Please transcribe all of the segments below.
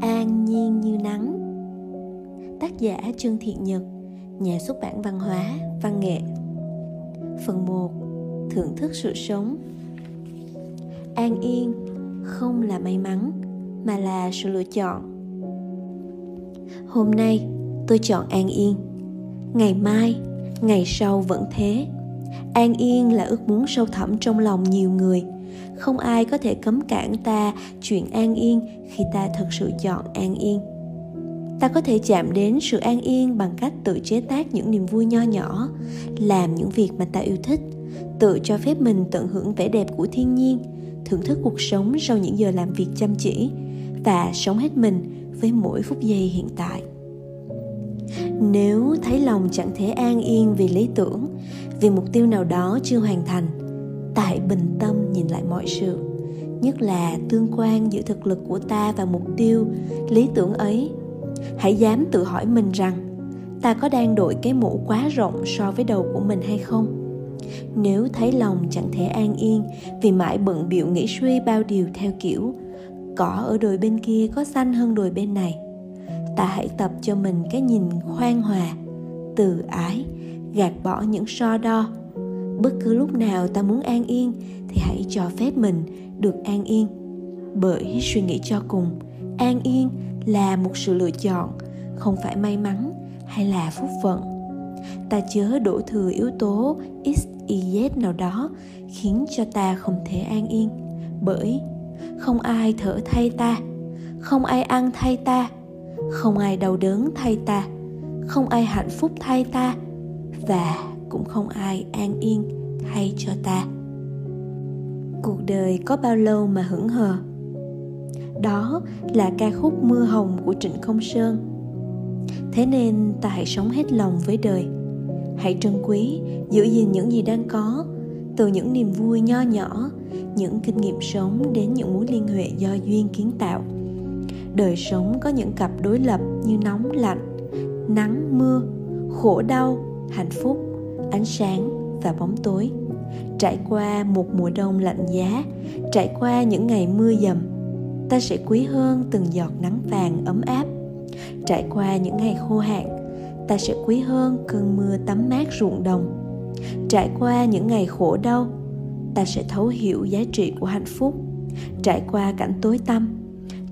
An nhiên như nắng. Tác giả Trương Thiện Nhật Nhà xuất bản văn hóa, văn nghệ. Phần 1 Thưởng thức sự sống. An yên không là may mắn mà là sự lựa chọn. Hôm nay tôi chọn an yên. Ngày mai ngày sau vẫn thế. An yên là ước muốn sâu thẳm trong lòng nhiều người không ai có thể cấm cản ta chuyện an yên khi ta thật sự chọn an yên. Ta có thể chạm đến sự an yên bằng cách tự chế tác những niềm vui nho nhỏ, làm những việc mà ta yêu thích, tự cho phép mình tận hưởng vẻ đẹp của thiên nhiên, thưởng thức cuộc sống sau những giờ làm việc chăm chỉ và sống hết mình với mỗi phút giây hiện tại. Nếu thấy lòng chẳng thể an yên vì lý tưởng, vì mục tiêu nào đó chưa hoàn thành tại bình tâm nhìn lại mọi sự. Nhất là tương quan giữa thực lực của ta và mục tiêu, lý tưởng ấy. Hãy dám tự hỏi mình rằng, ta có đang đội cái mũ quá rộng so với đầu của mình hay không? Nếu thấy lòng chẳng thể an yên vì mãi bận biệu nghĩ suy bao điều theo kiểu, cỏ ở đồi bên kia có xanh hơn đồi bên này. Ta hãy tập cho mình cái nhìn khoan hòa, từ ái, gạt bỏ những so đo bất cứ lúc nào ta muốn an yên thì hãy cho phép mình được an yên. Bởi suy nghĩ cho cùng, an yên là một sự lựa chọn, không phải may mắn hay là phúc phận. Ta chớ đổ thừa yếu tố x, y, z nào đó khiến cho ta không thể an yên, bởi không ai thở thay ta, không ai ăn thay ta, không ai đau đớn thay ta, không ai hạnh phúc thay ta và cũng không ai an yên thay cho ta. Cuộc đời có bao lâu mà hững hờ? Đó là ca khúc mưa hồng của trịnh công sơn. Thế nên ta hãy sống hết lòng với đời. Hãy trân quý, giữ gìn những gì đang có, từ những niềm vui nho nhỏ, những kinh nghiệm sống đến những mối liên hệ do duyên kiến tạo. Đời sống có những cặp đối lập như nóng lạnh, nắng mưa, khổ đau, hạnh phúc ánh sáng và bóng tối. Trải qua một mùa đông lạnh giá, trải qua những ngày mưa dầm, ta sẽ quý hơn từng giọt nắng vàng ấm áp. Trải qua những ngày khô hạn, ta sẽ quý hơn cơn mưa tắm mát ruộng đồng. Trải qua những ngày khổ đau, ta sẽ thấu hiểu giá trị của hạnh phúc. Trải qua cảnh tối tăm,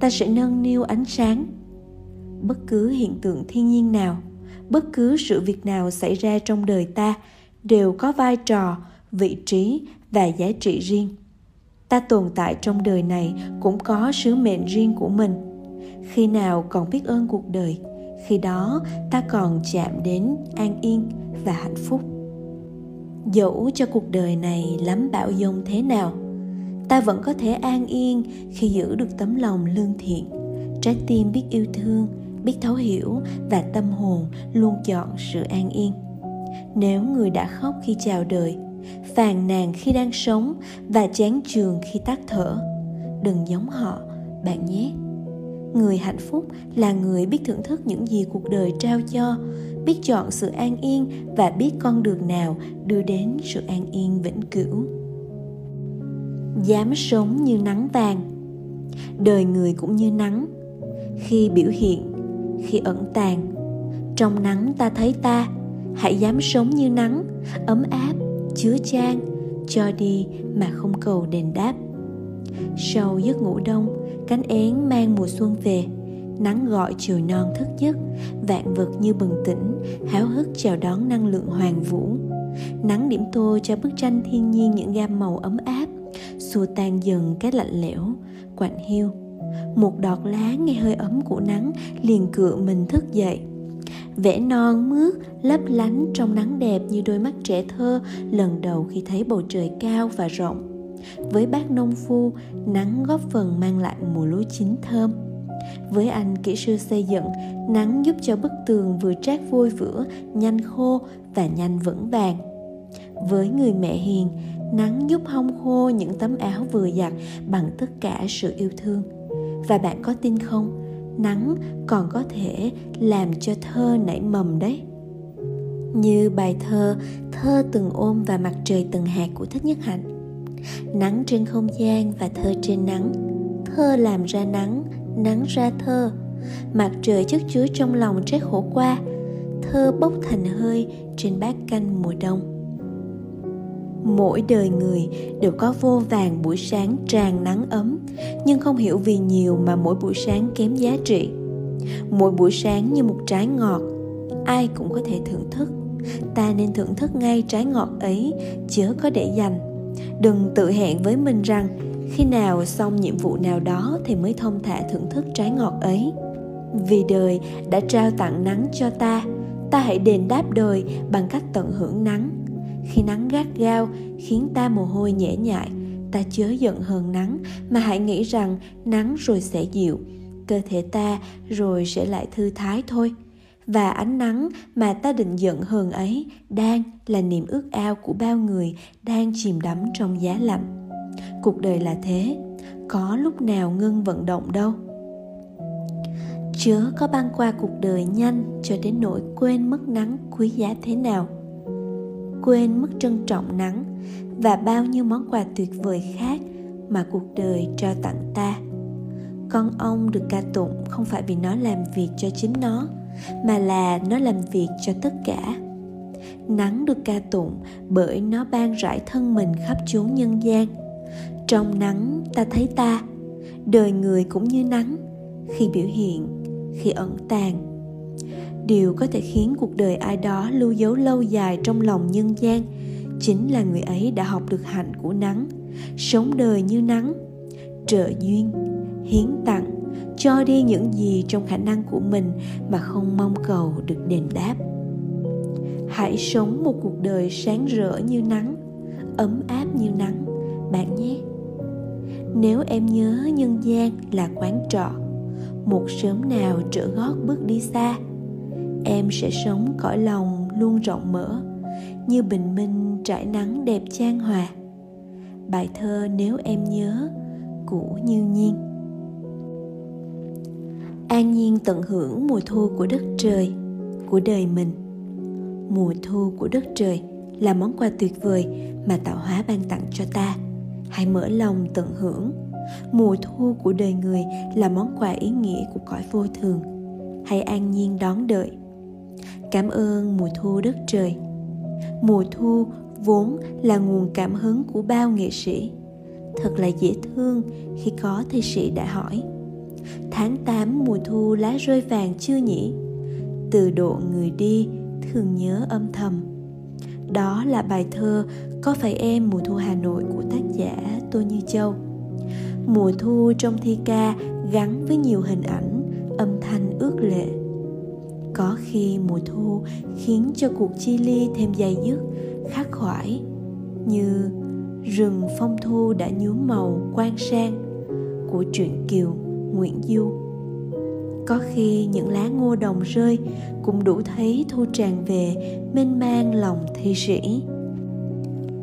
ta sẽ nâng niu ánh sáng. Bất cứ hiện tượng thiên nhiên nào bất cứ sự việc nào xảy ra trong đời ta đều có vai trò, vị trí và giá trị riêng. Ta tồn tại trong đời này cũng có sứ mệnh riêng của mình. Khi nào còn biết ơn cuộc đời, khi đó ta còn chạm đến an yên và hạnh phúc. Dẫu cho cuộc đời này lắm bão dông thế nào, ta vẫn có thể an yên khi giữ được tấm lòng lương thiện, trái tim biết yêu thương biết thấu hiểu và tâm hồn luôn chọn sự an yên. Nếu người đã khóc khi chào đời, phàn nàn khi đang sống và chán trường khi tắt thở, đừng giống họ, bạn nhé. Người hạnh phúc là người biết thưởng thức những gì cuộc đời trao cho, biết chọn sự an yên và biết con đường nào đưa đến sự an yên vĩnh cửu. Dám sống như nắng vàng. Đời người cũng như nắng. Khi biểu hiện khi ẩn tàng. Trong nắng ta thấy ta, hãy dám sống như nắng, ấm áp, chứa chan, cho đi mà không cầu đền đáp. Sau giấc ngủ đông, cánh én mang mùa xuân về. Nắng gọi chiều non thức giấc, vạn vật như bừng tỉnh, háo hức chào đón năng lượng hoàng vũ. Nắng điểm tô cho bức tranh thiên nhiên những gam màu ấm áp, xua tan dần cái lạnh lẽo, quạnh hiu một đọt lá nghe hơi ấm của nắng liền cựa mình thức dậy. Vẻ non mướt, lấp lánh trong nắng đẹp như đôi mắt trẻ thơ lần đầu khi thấy bầu trời cao và rộng. Với bác nông phu, nắng góp phần mang lại mùa lúa chín thơm. Với anh kỹ sư xây dựng, nắng giúp cho bức tường vừa trát vôi vữa, nhanh khô và nhanh vững vàng. Với người mẹ hiền, nắng giúp hong khô những tấm áo vừa giặt bằng tất cả sự yêu thương và bạn có tin không? Nắng còn có thể làm cho thơ nảy mầm đấy. Như bài thơ thơ từng ôm và mặt trời từng hạt của thích nhất hạnh. Nắng trên không gian và thơ trên nắng. Thơ làm ra nắng nắng ra thơ. Mặt trời chất chứa trong lòng trái khổ qua. Thơ bốc thành hơi trên bát canh mùa đông mỗi đời người đều có vô vàng buổi sáng tràn nắng ấm, nhưng không hiểu vì nhiều mà mỗi buổi sáng kém giá trị. Mỗi buổi sáng như một trái ngọt, ai cũng có thể thưởng thức. Ta nên thưởng thức ngay trái ngọt ấy, chớ có để dành. Đừng tự hẹn với mình rằng, khi nào xong nhiệm vụ nào đó thì mới thông thả thưởng thức trái ngọt ấy. Vì đời đã trao tặng nắng cho ta ta hãy đền đáp đời bằng cách tận hưởng nắng khi nắng gắt gao khiến ta mồ hôi nhễ nhại, ta chớ giận hờn nắng, mà hãy nghĩ rằng nắng rồi sẽ dịu, cơ thể ta rồi sẽ lại thư thái thôi. Và ánh nắng mà ta định giận hờn ấy đang là niềm ước ao của bao người đang chìm đắm trong giá lạnh. Cuộc đời là thế, có lúc nào ngưng vận động đâu. Chớ có băng qua cuộc đời nhanh cho đến nỗi quên mất nắng quý giá thế nào quên mất trân trọng nắng và bao nhiêu món quà tuyệt vời khác mà cuộc đời trao tặng ta. Con ong được ca tụng không phải vì nó làm việc cho chính nó, mà là nó làm việc cho tất cả. Nắng được ca tụng bởi nó ban rải thân mình khắp chốn nhân gian. Trong nắng ta thấy ta, đời người cũng như nắng khi biểu hiện, khi ẩn tàng điều có thể khiến cuộc đời ai đó lưu dấu lâu dài trong lòng nhân gian, chính là người ấy đã học được hạnh của nắng, sống đời như nắng, trợ duyên, hiến tặng, cho đi những gì trong khả năng của mình mà không mong cầu được đền đáp. Hãy sống một cuộc đời sáng rỡ như nắng, ấm áp như nắng, bạn nhé. Nếu em nhớ nhân gian là quán trọ, một sớm nào trở gót bước đi xa em sẽ sống cõi lòng luôn rộng mở, như bình minh trải nắng đẹp trang hòa. Bài thơ nếu em nhớ, của như nhiên. An nhiên tận hưởng mùa thu của đất trời, của đời mình. Mùa thu của đất trời là món quà tuyệt vời mà tạo hóa ban tặng cho ta. Hãy mở lòng tận hưởng. Mùa thu của đời người là món quà ý nghĩa của cõi vô thường. Hãy an nhiên đón đợi cảm ơn mùa thu đất trời. Mùa thu vốn là nguồn cảm hứng của bao nghệ sĩ. Thật là dễ thương khi có thi sĩ đã hỏi. Tháng 8 mùa thu lá rơi vàng chưa nhỉ? Từ độ người đi thường nhớ âm thầm. Đó là bài thơ có phải em mùa thu hà nội của tác giả tô như châu. Mùa thu trong thi ca gắn với nhiều hình ảnh, âm thanh ước lệ có khi mùa thu khiến cho cuộc chia ly thêm dày dứt, khắc khoải, như rừng phong thu đã nhuốm màu quan sang của truyện kiều nguyễn du. Có khi những lá ngô đồng rơi cũng đủ thấy thu tràn về mênh mang lòng thi sĩ.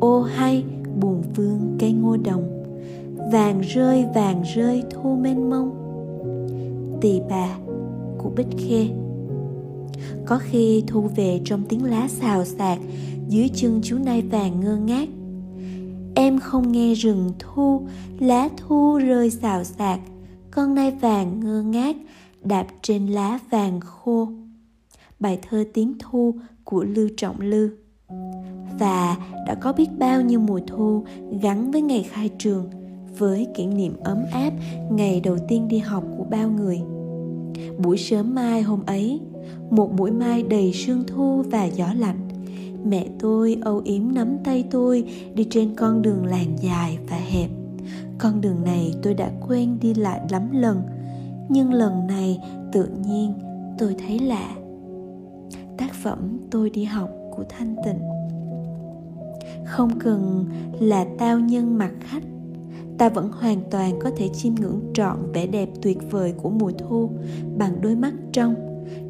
Ô hay, buồn vương cây ngô đồng, vàng rơi vàng rơi thu mênh mông. Tỳ bà của bích khê có khi thu về trong tiếng lá xào xạc, dưới chân chú nai vàng ngơ ngác. Em không nghe rừng thu, lá thu rơi xào xạc. Con nai vàng ngơ ngác, đạp trên lá vàng khô. Bài thơ tiếng thu của lưu trọng lư. Và đã có biết bao nhiêu mùa thu gắn với ngày khai trường, với kỷ niệm ấm áp ngày đầu tiên đi học của bao người. Buổi sớm mai hôm ấy một buổi mai đầy sương thu và gió lạnh. Mẹ tôi âu yếm nắm tay tôi đi trên con đường làng dài và hẹp. Con đường này tôi đã quen đi lại lắm lần, nhưng lần này tự nhiên tôi thấy lạ. Tác phẩm tôi đi học của thanh tịnh. Không cần là tao nhân mặt khách, ta vẫn hoàn toàn có thể chiêm ngưỡng trọn vẻ đẹp tuyệt vời của mùa thu bằng đôi mắt trong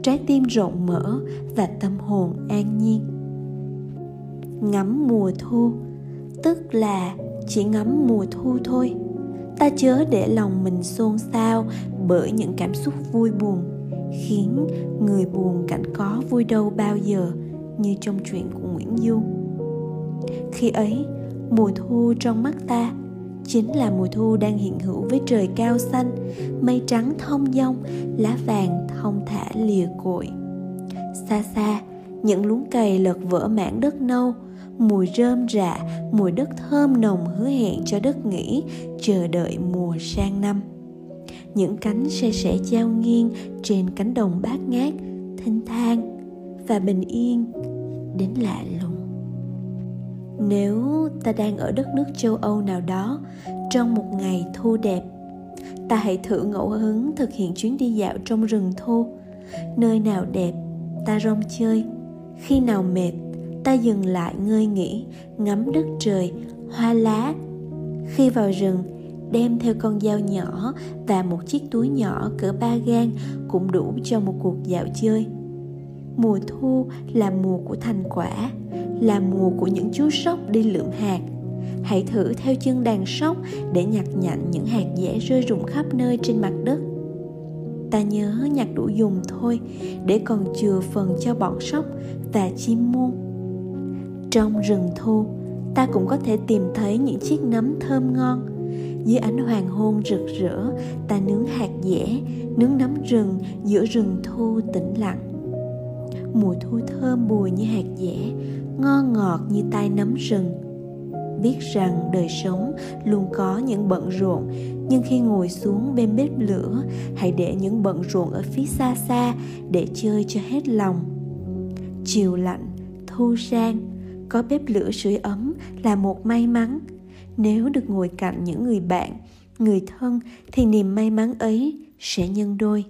trái tim rộng mở và tâm hồn an nhiên. Ngắm mùa thu, tức là chỉ ngắm mùa thu thôi. Ta chớ để lòng mình xôn xao bởi những cảm xúc vui buồn, khiến người buồn cảnh có vui đâu bao giờ, như trong chuyện của nguyễn du. Khi ấy, mùa thu trong mắt ta chính là mùa thu đang hiện hữu với trời cao xanh, mây trắng thông dong, lá vàng thông thả lìa cội. Xa xa, những luống cày lật vỡ mảng đất nâu, mùi rơm rạ, mùi đất thơm nồng hứa hẹn cho đất nghỉ, chờ đợi mùa sang năm. Những cánh xe sẻ trao nghiêng trên cánh đồng bát ngát, thênh thang và bình yên đến lạ lùng nếu ta đang ở đất nước châu âu nào đó, trong một ngày thu đẹp, ta hãy thử ngẫu hứng thực hiện chuyến đi dạo trong rừng thu. Nơi nào đẹp, ta rong chơi. Khi nào mệt, ta dừng lại ngơi nghỉ, ngắm đất trời, hoa lá. Khi vào rừng, đem theo con dao nhỏ và một chiếc túi nhỏ cỡ ba gang cũng đủ cho một cuộc dạo chơi. Mùa thu là mùa của thành quả là mùa của những chú sóc đi lượm hạt. Hãy thử theo chân đàn sóc để nhặt nhạnh những hạt dẻ rơi rụng khắp nơi trên mặt đất. Ta nhớ nhặt đủ dùng thôi, để còn chừa phần cho bọn sóc và chim muôn trong rừng thu ta cũng có thể tìm thấy những chiếc nấm thơm ngon. Dưới ánh hoàng hôn rực rỡ, ta nướng hạt dẻ, nướng nấm rừng giữa rừng thu tĩnh lặng. Mùi thu thơm bùi như hạt dẻ ngon ngọt như tai nấm rừng. Biết rằng đời sống luôn có những bận rộn nhưng khi ngồi xuống bên bếp lửa, hãy để những bận rộn ở phía xa xa để chơi cho hết lòng. Chiều lạnh, thu sang, có bếp lửa sưởi ấm là một may mắn. Nếu được ngồi cạnh những người bạn, người thân thì niềm may mắn ấy sẽ nhân đôi.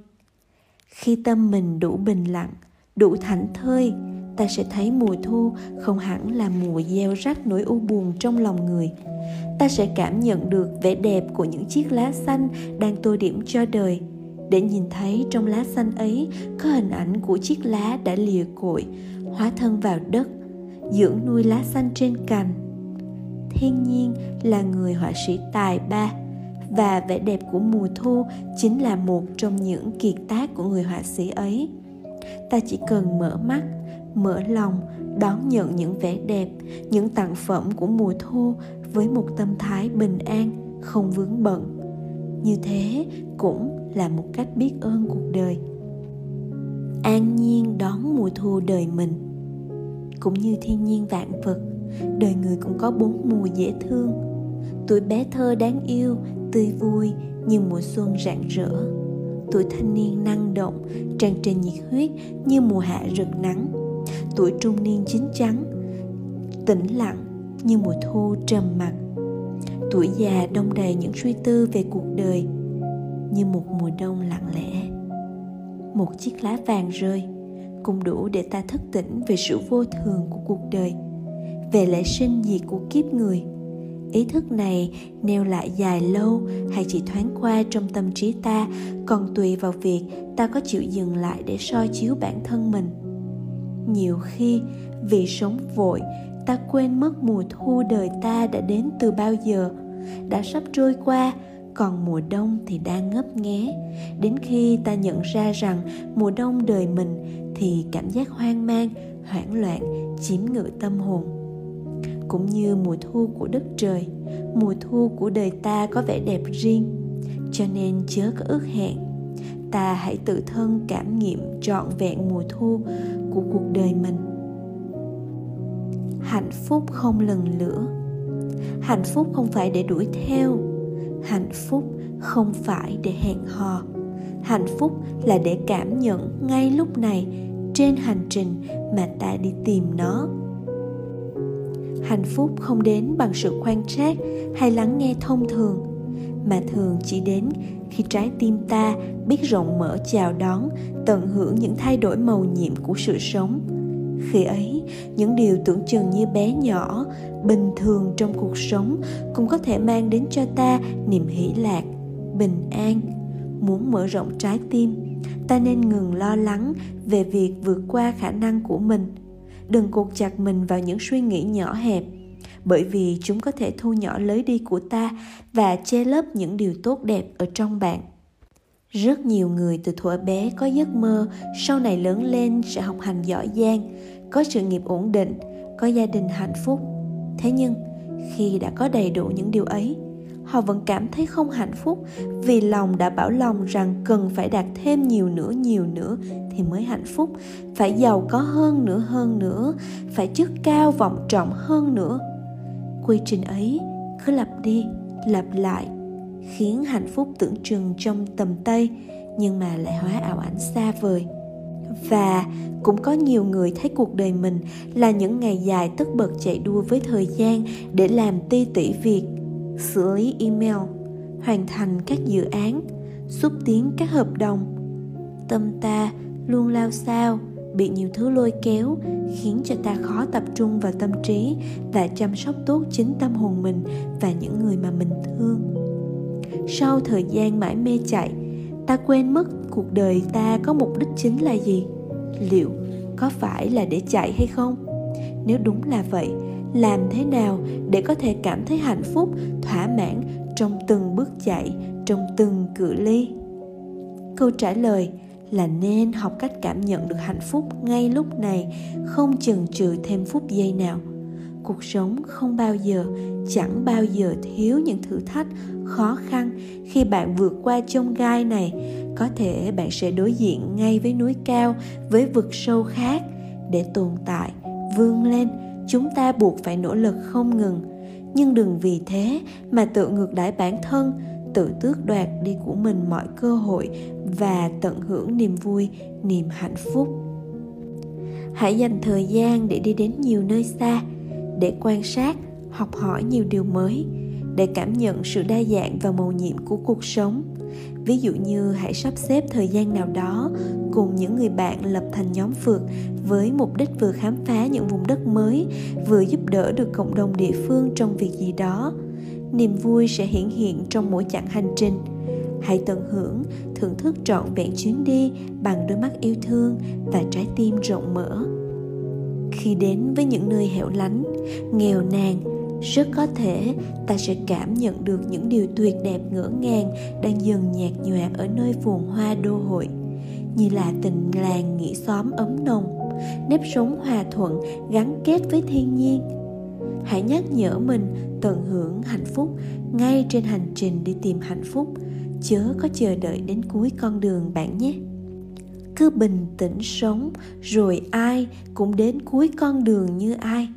Khi tâm mình đủ bình lặng, đủ thảnh thơi ta sẽ thấy mùa thu không hẳn là mùa gieo rắc nỗi u buồn trong lòng người. Ta sẽ cảm nhận được vẻ đẹp của những chiếc lá xanh đang tô điểm cho đời. Để nhìn thấy trong lá xanh ấy có hình ảnh của chiếc lá đã lìa cội, hóa thân vào đất, dưỡng nuôi lá xanh trên cành. Thiên nhiên là người họa sĩ tài ba, và vẻ đẹp của mùa thu chính là một trong những kiệt tác của người họa sĩ ấy. Ta chỉ cần mở mắt mở lòng, đón nhận những vẻ đẹp, những tặng phẩm của mùa thu với một tâm thái bình an, không vướng bận. Như thế cũng là một cách biết ơn cuộc đời. An nhiên đón mùa thu đời mình. Cũng như thiên nhiên vạn vật, đời người cũng có bốn mùa dễ thương. Tuổi bé thơ đáng yêu, tươi vui như mùa xuân rạng rỡ. Tuổi thanh niên năng động, tràn trề nhiệt huyết như mùa hạ rực nắng tuổi trung niên chín chắn, tĩnh lặng như mùa thu trầm mặc. Tuổi già đông đầy những suy tư về cuộc đời, như một mùa đông lặng lẽ. Một chiếc lá vàng rơi, cũng đủ để ta thức tỉnh về sự vô thường của cuộc đời, về lẽ sinh diệt của kiếp người. Ý thức này neo lại dài lâu hay chỉ thoáng qua trong tâm trí ta, còn tùy vào việc ta có chịu dừng lại để soi chiếu bản thân mình nhiều khi, vì sống vội, ta quên mất mùa thu đời ta đã đến từ bao giờ. Đã sắp trôi qua, còn mùa đông thì đang ngấp nghé. Đến khi ta nhận ra rằng mùa đông đời mình, thì cảm giác hoang mang, hoảng loạn chiếm ngự tâm hồn. Cũng như mùa thu của đất trời, mùa thu của đời ta có vẻ đẹp riêng, cho nên chớ có ước hẹn. Ta hãy tự thân cảm nghiệm trọn vẹn mùa thu của cuộc đời mình. Hạnh phúc không lần lửa. Hạnh phúc không phải để đuổi theo. Hạnh phúc không phải để hẹn hò. Hạnh phúc là để cảm nhận ngay lúc này trên hành trình mà ta đi tìm nó. Hạnh phúc không đến bằng sự quan sát hay lắng nghe thông thường, mà thường chỉ đến khi trái tim ta biết rộng mở chào đón, tận hưởng những thay đổi màu nhiệm của sự sống. Khi ấy, những điều tưởng chừng như bé nhỏ, bình thường trong cuộc sống cũng có thể mang đến cho ta niềm hỷ lạc, bình an. Muốn mở rộng trái tim, ta nên ngừng lo lắng về việc vượt qua khả năng của mình. Đừng cột chặt mình vào những suy nghĩ nhỏ hẹp bởi vì chúng có thể thu nhỏ lối đi của ta và che lấp những điều tốt đẹp ở trong bạn. Rất nhiều người từ thuở bé có giấc mơ sau này lớn lên sẽ học hành giỏi giang, có sự nghiệp ổn định, có gia đình hạnh phúc. Thế nhưng, khi đã có đầy đủ những điều ấy, họ vẫn cảm thấy không hạnh phúc vì lòng đã bảo lòng rằng cần phải đạt thêm nhiều nữa nhiều nữa thì mới hạnh phúc, phải giàu có hơn nữa hơn nữa, phải chức cao, vọng trọng hơn nữa quy trình ấy cứ lặp đi, lặp lại, khiến hạnh phúc tưởng chừng trong tầm tay nhưng mà lại hóa ảo ảnh xa vời. Và cũng có nhiều người thấy cuộc đời mình là những ngày dài tất bật chạy đua với thời gian để làm ti tỉ việc, xử lý email, hoàn thành các dự án, xúc tiến các hợp đồng. Tâm ta luôn lao sao bị nhiều thứ lôi kéo, khiến cho ta khó tập trung vào tâm trí và chăm sóc tốt chính tâm hồn mình và những người mà mình thương. Sau thời gian mãi mê chạy, ta quên mất cuộc đời ta có mục đích chính là gì. Liệu có phải là để chạy hay không? Nếu đúng là vậy, làm thế nào để có thể cảm thấy hạnh phúc, thỏa mãn trong từng bước chạy, trong từng cự ly? Câu trả lời là nên học cách cảm nhận được hạnh phúc ngay lúc này, không chần chừ thêm phút giây nào. Cuộc sống không bao giờ, chẳng bao giờ thiếu những thử thách, khó khăn khi bạn vượt qua chông gai này. Có thể bạn sẽ đối diện ngay với núi cao, với vực sâu khác. Để tồn tại, vươn lên, chúng ta buộc phải nỗ lực không ngừng. Nhưng đừng vì thế mà tự ngược đãi bản thân, tự tước đoạt đi của mình mọi cơ hội và tận hưởng niềm vui, niềm hạnh phúc. Hãy dành thời gian để đi đến nhiều nơi xa, để quan sát, học hỏi nhiều điều mới, để cảm nhận sự đa dạng và màu nhiệm của cuộc sống. Ví dụ như hãy sắp xếp thời gian nào đó cùng những người bạn lập thành nhóm phượt với mục đích vừa khám phá những vùng đất mới, vừa giúp đỡ được cộng đồng địa phương trong việc gì đó. Niềm vui sẽ hiển hiện trong mỗi chặng hành trình hãy tận hưởng thưởng thức trọn vẹn chuyến đi bằng đôi mắt yêu thương và trái tim rộng mở. Khi đến với những nơi hẻo lánh, nghèo nàn, rất có thể ta sẽ cảm nhận được những điều tuyệt đẹp ngỡ ngàng đang dần nhạt nhòa ở nơi phồn hoa đô hội, như là tình làng nghĩa xóm ấm nồng, nếp sống hòa thuận, gắn kết với thiên nhiên. Hãy nhắc nhở mình tận hưởng hạnh phúc ngay trên hành trình đi tìm hạnh phúc chớ có chờ đợi đến cuối con đường bạn nhé. Cứ bình tĩnh sống, rồi ai cũng đến cuối con đường như ai.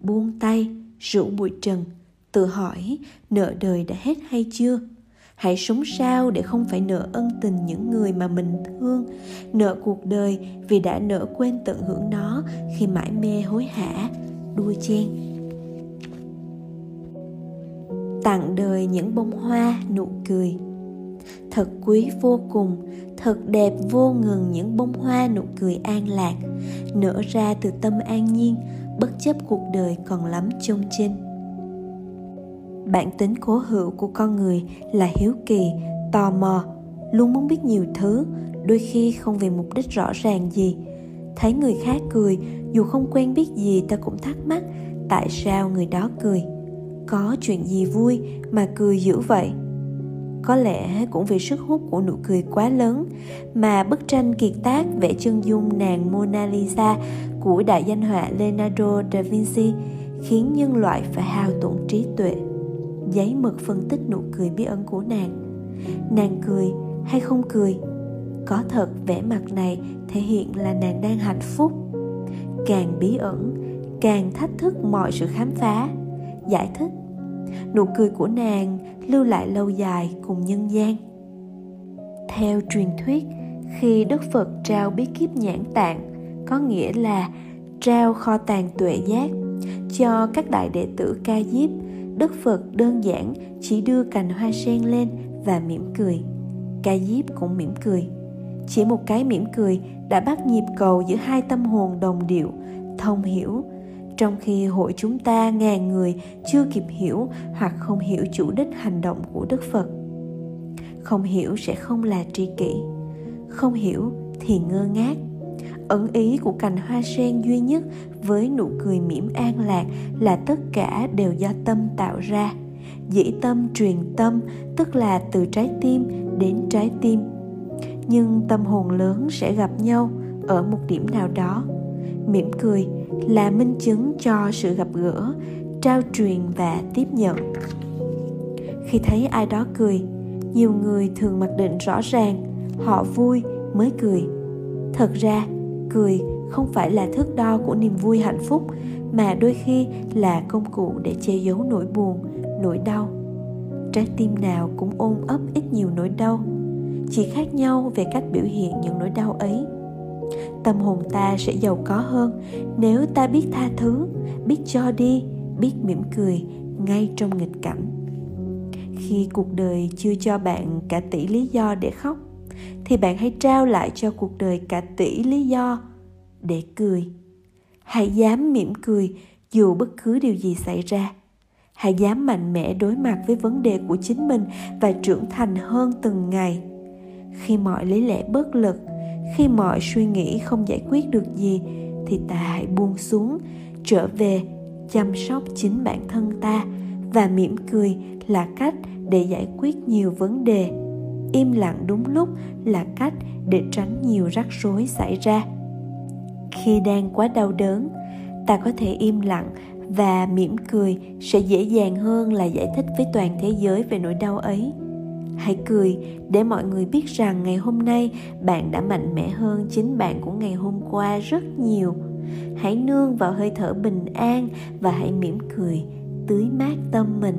Buông tay, rủ bụi trần, tự hỏi nợ đời đã hết hay chưa? Hãy sống sao để không phải nợ ân tình những người mà mình thương? Nợ cuộc đời vì đã nỡ quên tận hưởng nó khi mãi mê hối hả? Đua chen. Tặng đời những bông hoa nụ cười thật quý vô cùng, thật đẹp vô ngừng những bông hoa nụ cười an lạc, nở ra từ tâm an nhiên, bất chấp cuộc đời còn lắm chông chênh. bản tính cố hữu của con người là hiếu kỳ, tò mò, luôn muốn biết nhiều thứ, đôi khi không vì mục đích rõ ràng gì. Thấy người khác cười, dù không quen biết gì ta cũng thắc mắc, tại sao người đó cười? Có chuyện gì vui mà cười dữ vậy? Có lẽ cũng vì sức hút của nụ cười quá lớn mà bức tranh kiệt tác vẽ chân dung nàng Mona Lisa của đại danh họa Leonardo da Vinci khiến nhân loại phải hao tổn trí tuệ. Giấy mực phân tích nụ cười bí ẩn của nàng. Nàng cười hay không cười? Có thật vẻ mặt này thể hiện là nàng đang hạnh phúc. Càng bí ẩn, càng thách thức mọi sự khám phá. Giải thích nụ cười của nàng lưu lại lâu dài cùng nhân gian. Theo truyền thuyết, khi đức phật trao bí kíp nhãn tạng, có nghĩa là trao kho tàng tuệ giác cho các đại đệ tử ca diếp, đức phật đơn giản chỉ đưa cành hoa sen lên và mỉm cười. Ca diếp cũng mỉm cười. Chỉ một cái mỉm cười đã bắt nhịp cầu giữa hai tâm hồn đồng điệu, thông hiểu trong khi hội chúng ta ngàn người chưa kịp hiểu hoặc không hiểu chủ đích hành động của đức phật. Không hiểu sẽ không là tri kỷ. Không hiểu thì ngơ ngác. Ẩn ý của cành hoa sen duy nhất với nụ cười mỉm an lạc là tất cả đều do tâm tạo ra. Dĩ tâm truyền tâm, tức là từ trái tim đến trái tim. Nhưng tâm hồn lớn sẽ gặp nhau ở một điểm nào đó mỉm cười là minh chứng cho sự gặp gỡ, trao truyền và tiếp nhận. Khi thấy ai đó cười, nhiều người thường mặc định rõ ràng họ vui mới cười. Thật ra, cười không phải là thước đo của niềm vui hạnh phúc, mà đôi khi là công cụ để che giấu nỗi buồn, nỗi đau. Trái tim nào cũng ôm ấp ít nhiều nỗi đau. Chỉ khác nhau về cách biểu hiện những nỗi đau ấy tâm hồn ta sẽ giàu có hơn. Nếu ta biết tha thứ, biết cho đi, biết mỉm cười ngay trong nghịch cảnh. Khi cuộc đời chưa cho bạn cả tỷ lý do để khóc, thì bạn hãy trao lại cho cuộc đời cả tỷ lý do để cười. Hãy dám mỉm cười dù bất cứ điều gì xảy ra. Hãy dám mạnh mẽ đối mặt với vấn đề của chính mình và trưởng thành hơn từng ngày. Khi mọi lý lẽ bất lực khi mọi suy nghĩ không giải quyết được gì, thì ta hãy buông xuống, trở về, chăm sóc chính bản thân ta và mỉm cười là cách để giải quyết nhiều vấn đề. Im lặng đúng lúc là cách để tránh nhiều rắc rối xảy ra. Khi đang quá đau đớn, ta có thể im lặng và mỉm cười sẽ dễ dàng hơn là giải thích với toàn thế giới về nỗi đau ấy hãy cười để mọi người biết rằng ngày hôm nay bạn đã mạnh mẽ hơn chính bạn của ngày hôm qua rất nhiều. Hãy nương vào hơi thở bình an và hãy mỉm cười, tưới mát tâm mình.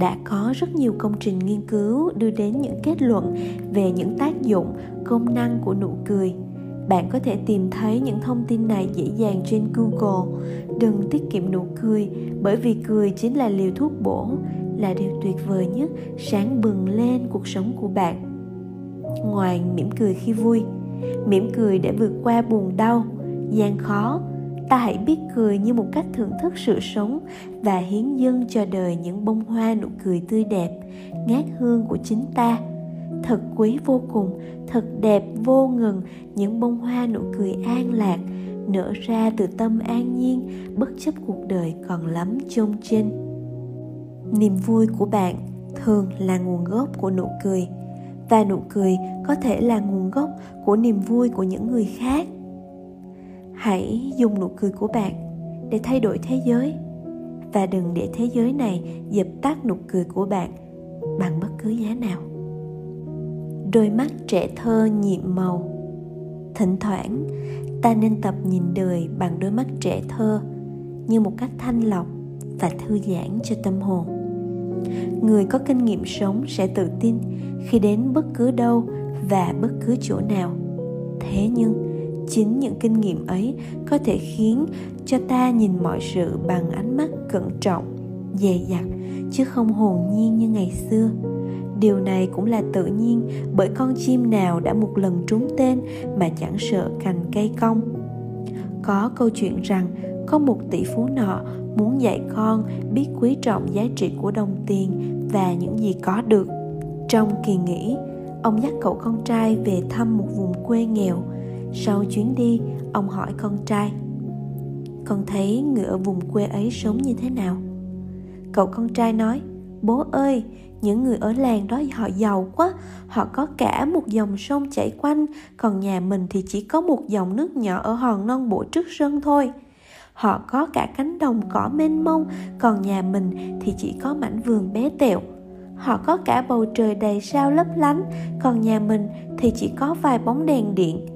Đã có rất nhiều công trình nghiên cứu đưa đến những kết luận về những tác dụng, công năng của nụ cười. Bạn có thể tìm thấy những thông tin này dễ dàng trên google. Đừng tiết kiệm nụ cười, bởi vì cười chính là liều thuốc bổ là điều tuyệt vời nhất, sáng bừng lên cuộc sống của bạn. Ngoài mỉm cười khi vui, mỉm cười để vượt qua buồn đau, gian khó, ta hãy biết cười như một cách thưởng thức sự sống và hiến dâng cho đời những bông hoa nụ cười tươi đẹp, ngát hương của chính ta. Thật quý vô cùng, thật đẹp vô ngừng những bông hoa nụ cười an lạc, nở ra từ tâm an nhiên, bất chấp cuộc đời còn lắm chông chênh niềm vui của bạn thường là nguồn gốc của nụ cười, và nụ cười có thể là nguồn gốc của niềm vui của những người khác. Hãy dùng nụ cười của bạn để thay đổi thế giới, và đừng để thế giới này dập tắt nụ cười của bạn bằng bất cứ giá nào. Đôi mắt trẻ thơ nhiệm màu, thỉnh thoảng ta nên tập nhìn đời bằng đôi mắt trẻ thơ như một cách thanh lọc và thư giãn cho tâm hồn người có kinh nghiệm sống sẽ tự tin khi đến bất cứ đâu và bất cứ chỗ nào. Thế nhưng, chính những kinh nghiệm ấy có thể khiến cho ta nhìn mọi sự bằng ánh mắt cẩn trọng, dè dặt, chứ không hồn nhiên như ngày xưa. Điều này cũng là tự nhiên bởi con chim nào đã một lần trúng tên mà chẳng sợ cành cây cong. Có câu chuyện rằng có một tỷ phú nọ muốn dạy con biết quý trọng giá trị của đồng tiền và những gì có được. Trong kỳ nghỉ, ông dắt cậu con trai về thăm một vùng quê nghèo. Sau chuyến đi, ông hỏi con trai, con thấy người ở vùng quê ấy sống như thế nào? Cậu con trai nói, bố ơi, những người ở làng đó họ giàu quá, họ có cả một dòng sông chảy quanh, còn nhà mình thì chỉ có một dòng nước nhỏ ở hòn non bộ trước sân thôi họ có cả cánh đồng cỏ mênh mông, còn nhà mình thì chỉ có mảnh vườn bé tẹo. Họ có cả bầu trời đầy sao lấp lánh, còn nhà mình thì chỉ có vài bóng đèn điện.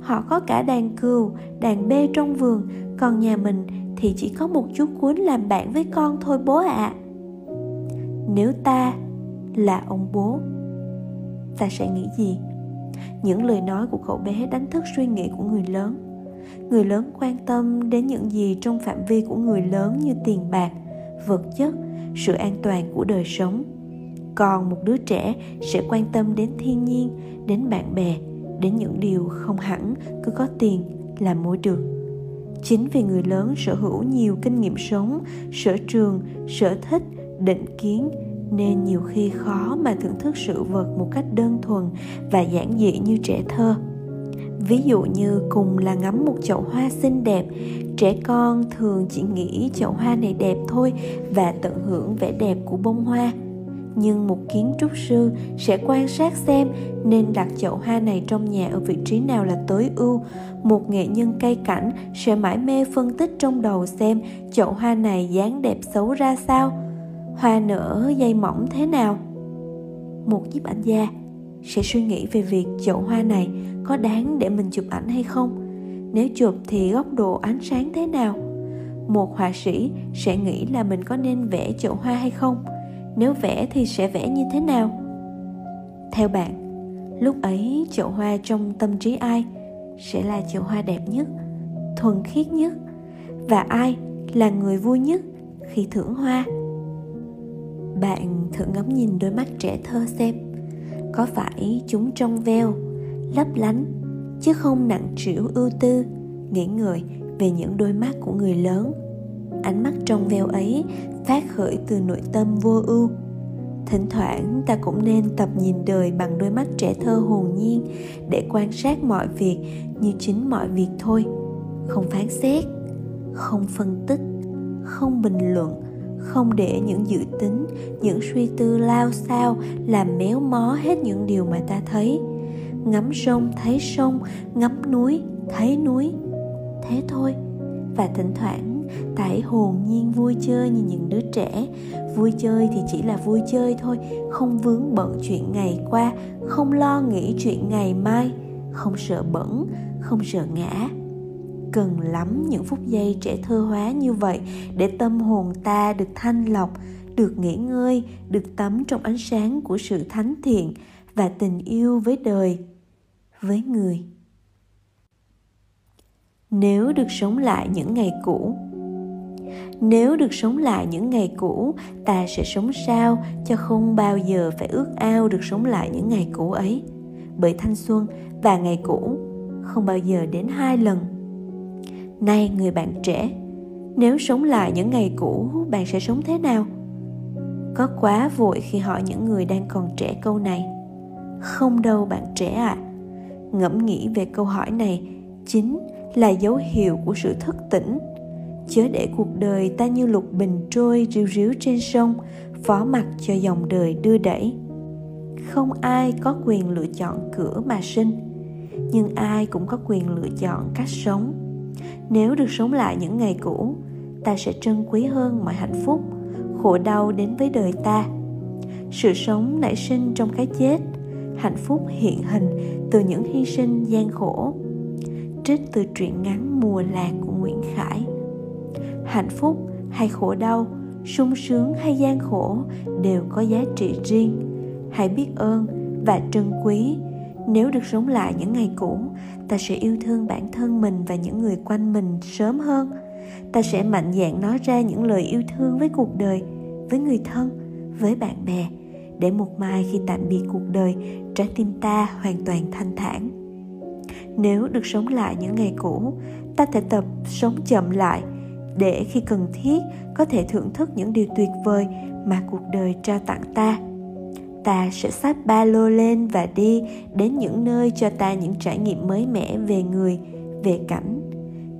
Họ có cả đàn cừu, đàn bê trong vườn, còn nhà mình thì chỉ có một chú cuốn làm bạn với con thôi bố ạ. À. nếu ta là ông bố, ta sẽ nghĩ gì? Những lời nói của cậu bé đánh thức suy nghĩ của người lớn người lớn quan tâm đến những gì trong phạm vi của người lớn như tiền bạc, vật chất, sự an toàn của đời sống. Còn một đứa trẻ sẽ quan tâm đến thiên nhiên, đến bạn bè, đến những điều không hẳn cứ có tiền là mua được chính vì người lớn sở hữu nhiều kinh nghiệm sống, sở trường, sở thích, định kiến, nên nhiều khi khó mà thưởng thức sự vật một cách đơn thuần và giản dị như trẻ thơ ví dụ như cùng là ngắm một chậu hoa xinh đẹp, trẻ con thường chỉ nghĩ chậu hoa này đẹp thôi và tận hưởng vẻ đẹp của bông hoa. Nhưng một kiến trúc sư sẽ quan sát xem nên đặt chậu hoa này trong nhà ở vị trí nào là tối ưu. Một nghệ nhân cây cảnh sẽ mãi mê phân tích trong đầu xem chậu hoa này dáng đẹp xấu ra sao. Hoa nở dây mỏng thế nào? Một nhiếp ảnh gia sẽ suy nghĩ về việc chậu hoa này có đáng để mình chụp ảnh hay không? Nếu chụp thì góc độ ánh sáng thế nào? Một họa sĩ sẽ nghĩ là mình có nên vẽ chậu hoa hay không? Nếu vẽ thì sẽ vẽ như thế nào? Theo bạn, lúc ấy chậu hoa trong tâm trí ai sẽ là chậu hoa đẹp nhất, thuần khiết nhất? Và ai là người vui nhất khi thưởng hoa? Bạn thử ngắm nhìn đôi mắt trẻ thơ xem có phải chúng trong veo, lấp lánh, chứ không nặng trĩu ưu tư, nghĩ người về những đôi mắt của người lớn. Ánh mắt trong veo ấy phát khởi từ nội tâm vô ưu. Thỉnh thoảng ta cũng nên tập nhìn đời bằng đôi mắt trẻ thơ hồn nhiên để quan sát mọi việc như chính mọi việc thôi. Không phán xét, không phân tích, không bình luận không để những dự tính, những suy tư lao sao làm méo mó hết những điều mà ta thấy. Ngắm sông, thấy sông, ngắm núi, thấy núi. Thế thôi. Và thỉnh thoảng tại hồn nhiên vui chơi như những đứa trẻ. Vui chơi thì chỉ là vui chơi thôi, không vướng bận chuyện ngày qua, không lo nghĩ chuyện ngày mai. Không sợ bẩn, không sợ ngã cần lắm những phút giây trẻ thơ hóa như vậy để tâm hồn ta được thanh lọc, được nghỉ ngơi, được tắm trong ánh sáng của sự thánh thiện và tình yêu với đời, với người. Nếu được sống lại những ngày cũ, nếu được sống lại những ngày cũ, ta sẽ sống sao cho không bao giờ phải ước ao được sống lại những ngày cũ ấy? Bởi thanh xuân và ngày cũ không bao giờ đến hai lần nay người bạn trẻ, nếu sống lại những ngày cũ, bạn sẽ sống thế nào? Có quá vội khi hỏi những người đang còn trẻ câu này. Không đâu bạn trẻ ạ. À. ngẫm nghĩ về câu hỏi này, chính là dấu hiệu của sự thức tỉnh. Chớ để cuộc đời ta như lục bình trôi ríu ríu trên sông, phó mặc cho dòng đời đưa đẩy. Không ai có quyền lựa chọn cửa mà sinh, nhưng ai cũng có quyền lựa chọn cách sống nếu được sống lại những ngày cũ, ta sẽ trân quý hơn mọi hạnh phúc, khổ đau đến với đời ta. Sự sống nảy sinh trong cái chết, hạnh phúc hiện hình từ những hy sinh gian khổ, trích từ truyện ngắn mùa lạc của nguyễn khải. Hạnh phúc hay khổ đau, sung sướng hay gian khổ đều có giá trị riêng. Hãy biết ơn và trân quý nếu được sống lại những ngày cũ, ta sẽ yêu thương bản thân mình và những người quanh mình sớm hơn. Ta sẽ mạnh dạn nói ra những lời yêu thương với cuộc đời, với người thân, với bạn bè, để một mai khi tạm biệt cuộc đời, trái tim ta hoàn toàn thanh thản. Nếu được sống lại những ngày cũ, ta thể tập sống chậm lại, để khi cần thiết có thể thưởng thức những điều tuyệt vời mà cuộc đời trao tặng ta ta sẽ xách ba lô lên và đi đến những nơi cho ta những trải nghiệm mới mẻ về người, về cảnh.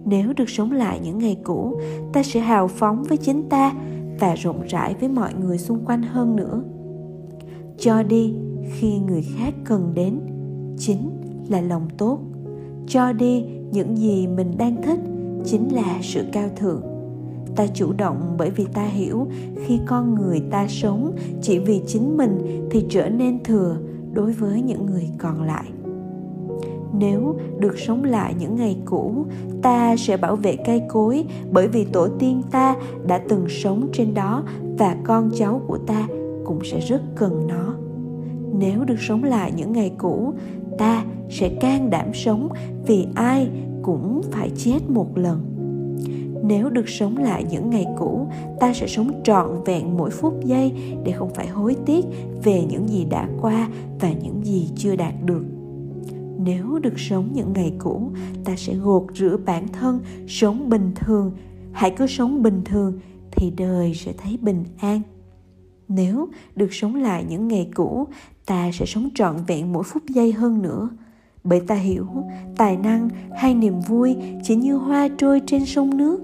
Nếu được sống lại những ngày cũ, ta sẽ hào phóng với chính ta và rộng rãi với mọi người xung quanh hơn nữa. Cho đi khi người khác cần đến, chính là lòng tốt. Cho đi những gì mình đang thích, chính là sự cao thượng ta chủ động bởi vì ta hiểu khi con người ta sống chỉ vì chính mình thì trở nên thừa đối với những người còn lại. Nếu được sống lại những ngày cũ, ta sẽ bảo vệ cây cối bởi vì tổ tiên ta đã từng sống trên đó và con cháu của ta cũng sẽ rất cần nó. Nếu được sống lại những ngày cũ, ta sẽ can đảm sống vì ai cũng phải chết một lần nếu được sống lại những ngày cũ, ta sẽ sống trọn vẹn mỗi phút giây để không phải hối tiếc về những gì đã qua và những gì chưa đạt được. Nếu được sống những ngày cũ, ta sẽ gột rửa bản thân, sống bình thường. Hãy cứ sống bình thường thì đời sẽ thấy bình an. Nếu được sống lại những ngày cũ, ta sẽ sống trọn vẹn mỗi phút giây hơn nữa. Bởi ta hiểu, tài năng hay niềm vui chỉ như hoa trôi trên sông nước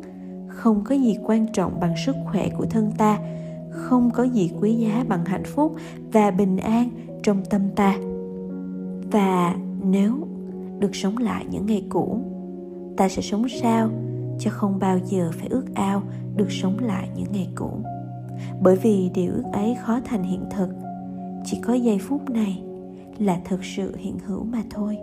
không có gì quan trọng bằng sức khỏe của thân ta, không có gì quý giá bằng hạnh phúc và bình an trong tâm ta. Và nếu được sống lại những ngày cũ, ta sẽ sống sao cho không bao giờ phải ước ao được sống lại những ngày cũ? Bởi vì điều ước ấy khó thành hiện thực, chỉ có giây phút này là thực sự hiện hữu mà thôi.